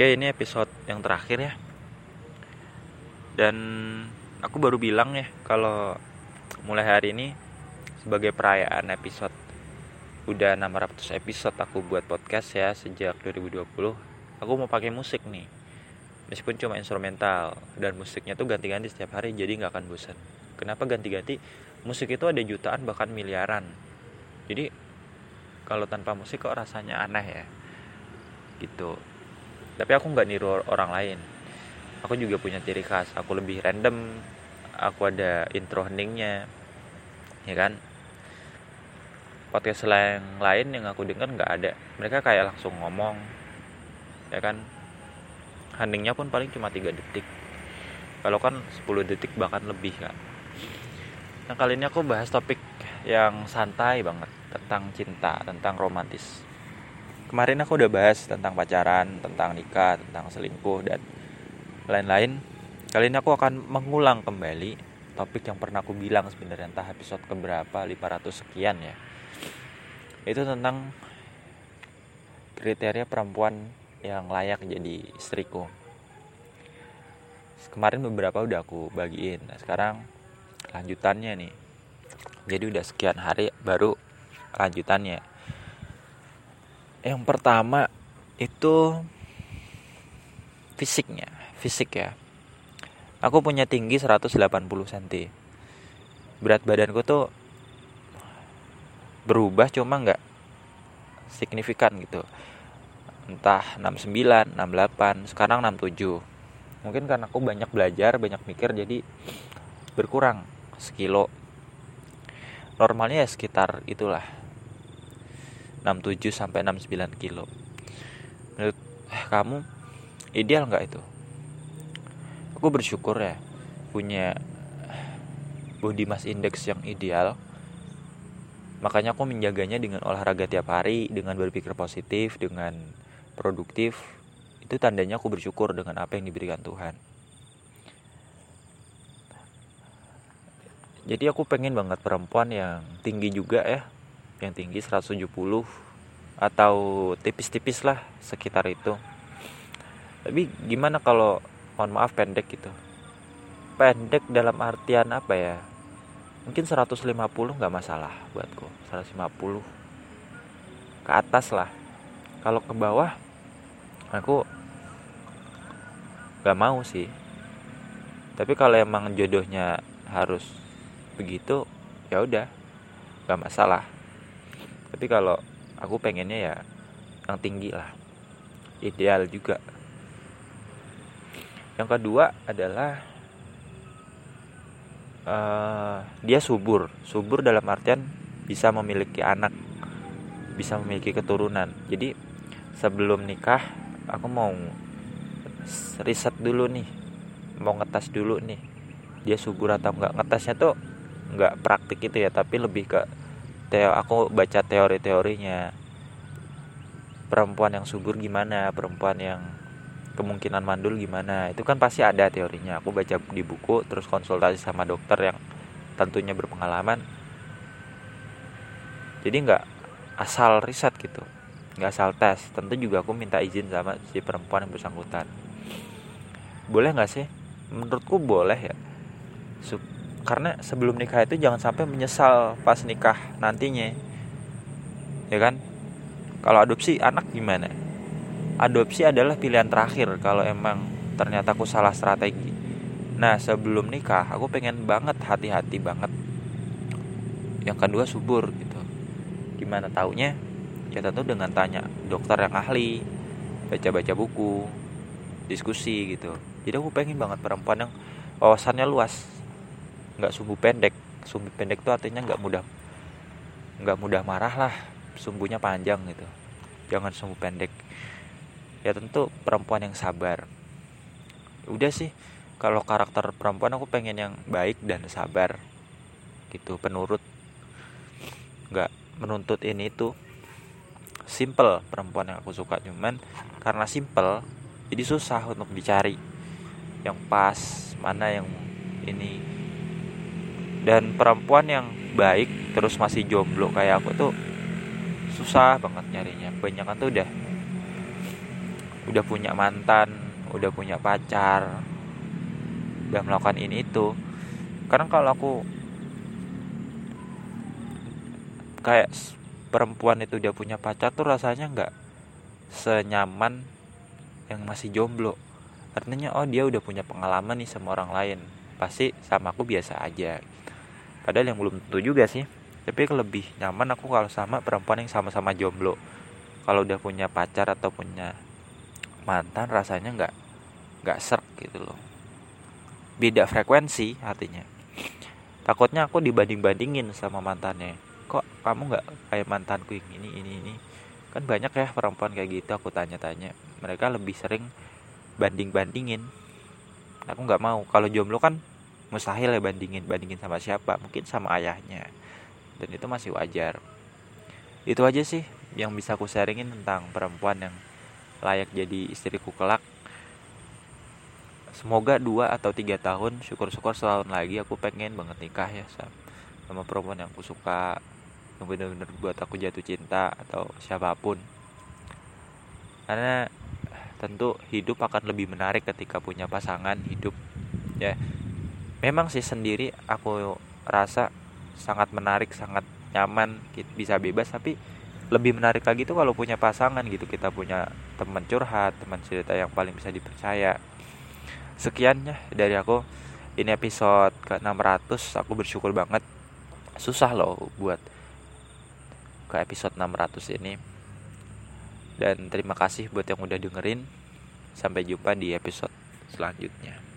Oke, ini episode yang terakhir ya. Dan aku baru bilang ya kalau mulai hari ini sebagai perayaan episode udah 600 episode aku buat podcast ya sejak 2020. Aku mau pakai musik nih. Meskipun cuma instrumental dan musiknya tuh ganti-ganti setiap hari jadi nggak akan bosan. Kenapa ganti-ganti? Musik itu ada jutaan bahkan miliaran. Jadi kalau tanpa musik kok rasanya aneh ya. Gitu tapi aku nggak niru orang lain. Aku juga punya ciri khas aku lebih random aku ada intro heningnya ya kan? Podcast yang lain yang aku dengar nggak ada. Mereka kayak langsung ngomong ya kan? Heningnya pun paling cuma tiga detik. Kalau kan 10 detik bahkan lebih kan nah kali ini aku bahas topik yang santai banget tentang cinta tentang romantis kemarin aku udah bahas tentang pacaran, tentang nikah, tentang selingkuh dan lain-lain. Kali ini aku akan mengulang kembali topik yang pernah aku bilang sebenarnya entah episode keberapa 500 sekian ya. Itu tentang kriteria perempuan yang layak jadi istriku. Kemarin beberapa udah aku bagiin. Nah, sekarang lanjutannya nih. Jadi udah sekian hari baru lanjutannya yang pertama itu fisiknya fisik ya. Aku punya tinggi 180 cm berat badanku tuh berubah cuma nggak signifikan gitu. Entah 69, 68, sekarang 67 mungkin karena aku banyak belajar, banyak mikir jadi berkurang sekilo. Normalnya ya sekitar itulah 67 sampai 69 kilo. Menurut eh, kamu ideal nggak itu? Aku bersyukur ya punya body mass index yang ideal. Makanya aku menjaganya dengan olahraga tiap hari, dengan berpikir positif, dengan produktif. Itu tandanya aku bersyukur dengan apa yang diberikan Tuhan. Jadi aku pengen banget perempuan yang tinggi juga ya, yang tinggi 170 atau tipis-tipis lah sekitar itu. Tapi gimana kalau mohon maaf pendek gitu? Pendek dalam artian apa ya? Mungkin 150 nggak masalah buatku. 150 ke atas lah. Kalau ke bawah aku nggak mau sih. Tapi kalau emang jodohnya harus begitu ya udah nggak masalah tapi kalau aku pengennya ya yang tinggi lah. Ideal juga. Yang kedua adalah uh, dia subur. Subur dalam artian bisa memiliki anak bisa memiliki keturunan. Jadi sebelum nikah aku mau riset dulu nih. Mau ngetes dulu nih dia subur atau enggak ngetesnya tuh enggak praktik itu ya tapi lebih ke teo aku baca teori-teorinya. Perempuan yang subur gimana? Perempuan yang kemungkinan mandul gimana? Itu kan pasti ada teorinya. Aku baca di buku terus konsultasi sama dokter yang tentunya berpengalaman. Jadi nggak asal riset gitu. Nggak asal tes. Tentu juga aku minta izin sama si perempuan yang bersangkutan. Boleh nggak sih? Menurutku boleh ya karena sebelum nikah itu jangan sampai menyesal pas nikah nantinya. Ya kan? Kalau adopsi anak gimana? Adopsi adalah pilihan terakhir kalau emang ternyata aku salah strategi. Nah sebelum nikah aku pengen banget hati-hati banget. Yang kedua subur gitu. Gimana taunya? Ya tentu dengan tanya dokter yang ahli baca-baca buku diskusi gitu. Jadi aku pengen banget perempuan yang wawasannya luas nggak sumbu pendek. Sumbu pendek itu artinya nggak mudah nggak mudah marah lah. Sumbunya panjang gitu. Jangan sumbu pendek. Ya tentu perempuan yang sabar. Udah sih kalau karakter perempuan aku pengen yang baik dan sabar gitu penurut. Nggak menuntut ini itu simple perempuan yang aku suka. Cuman karena simple jadi susah untuk dicari yang pas mana yang ini dan perempuan yang baik terus masih jomblo kayak aku tuh susah banget nyarinya. Banyak kan tuh udah udah punya mantan udah punya pacar udah melakukan ini itu. Karena kalau aku kayak perempuan itu udah punya pacar tuh rasanya nggak senyaman yang masih jomblo. Artinya oh dia udah punya pengalaman nih sama orang lain. Pasti sama aku biasa aja padahal yang belum tentu juga sih. Tapi lebih nyaman aku kalau sama perempuan yang sama-sama jomblo. Kalau udah punya pacar atau punya mantan rasanya nggak nggak serk gitu loh. Beda frekuensi artinya. Takutnya aku dibanding bandingin sama mantannya. Kok kamu nggak kayak mantanku yang ini ini ini? Kan banyak ya perempuan kayak gitu aku tanya-tanya. Mereka lebih sering banding bandingin aku nggak mau. Kalau jomblo kan mustahil ya bandingin bandingin sama siapa mungkin sama ayahnya. Dan itu masih wajar. Itu aja sih yang bisa aku sharingin tentang perempuan yang layak jadi istriku kelak. Semoga dua atau tiga tahun syukur-syukur setahun lagi aku pengen banget nikah ya sama perempuan yang aku suka yang benar-benar buat aku jatuh cinta atau siapa pun. Karena tentu hidup akan lebih menarik ketika punya pasangan hidup ya memang sih sendiri aku rasa sangat menarik sangat nyaman bisa bebas tapi lebih menarik lagi tuh kalau punya pasangan gitu. Kita punya teman curhat teman cerita yang paling bisa dipercaya. Sekian ya dari aku. Ini episode ke 600 aku bersyukur banget. Susah loh buat ke episode 600 ini. Dan terima kasih buat yang udah dengerin. Sampai jumpa di episode selanjutnya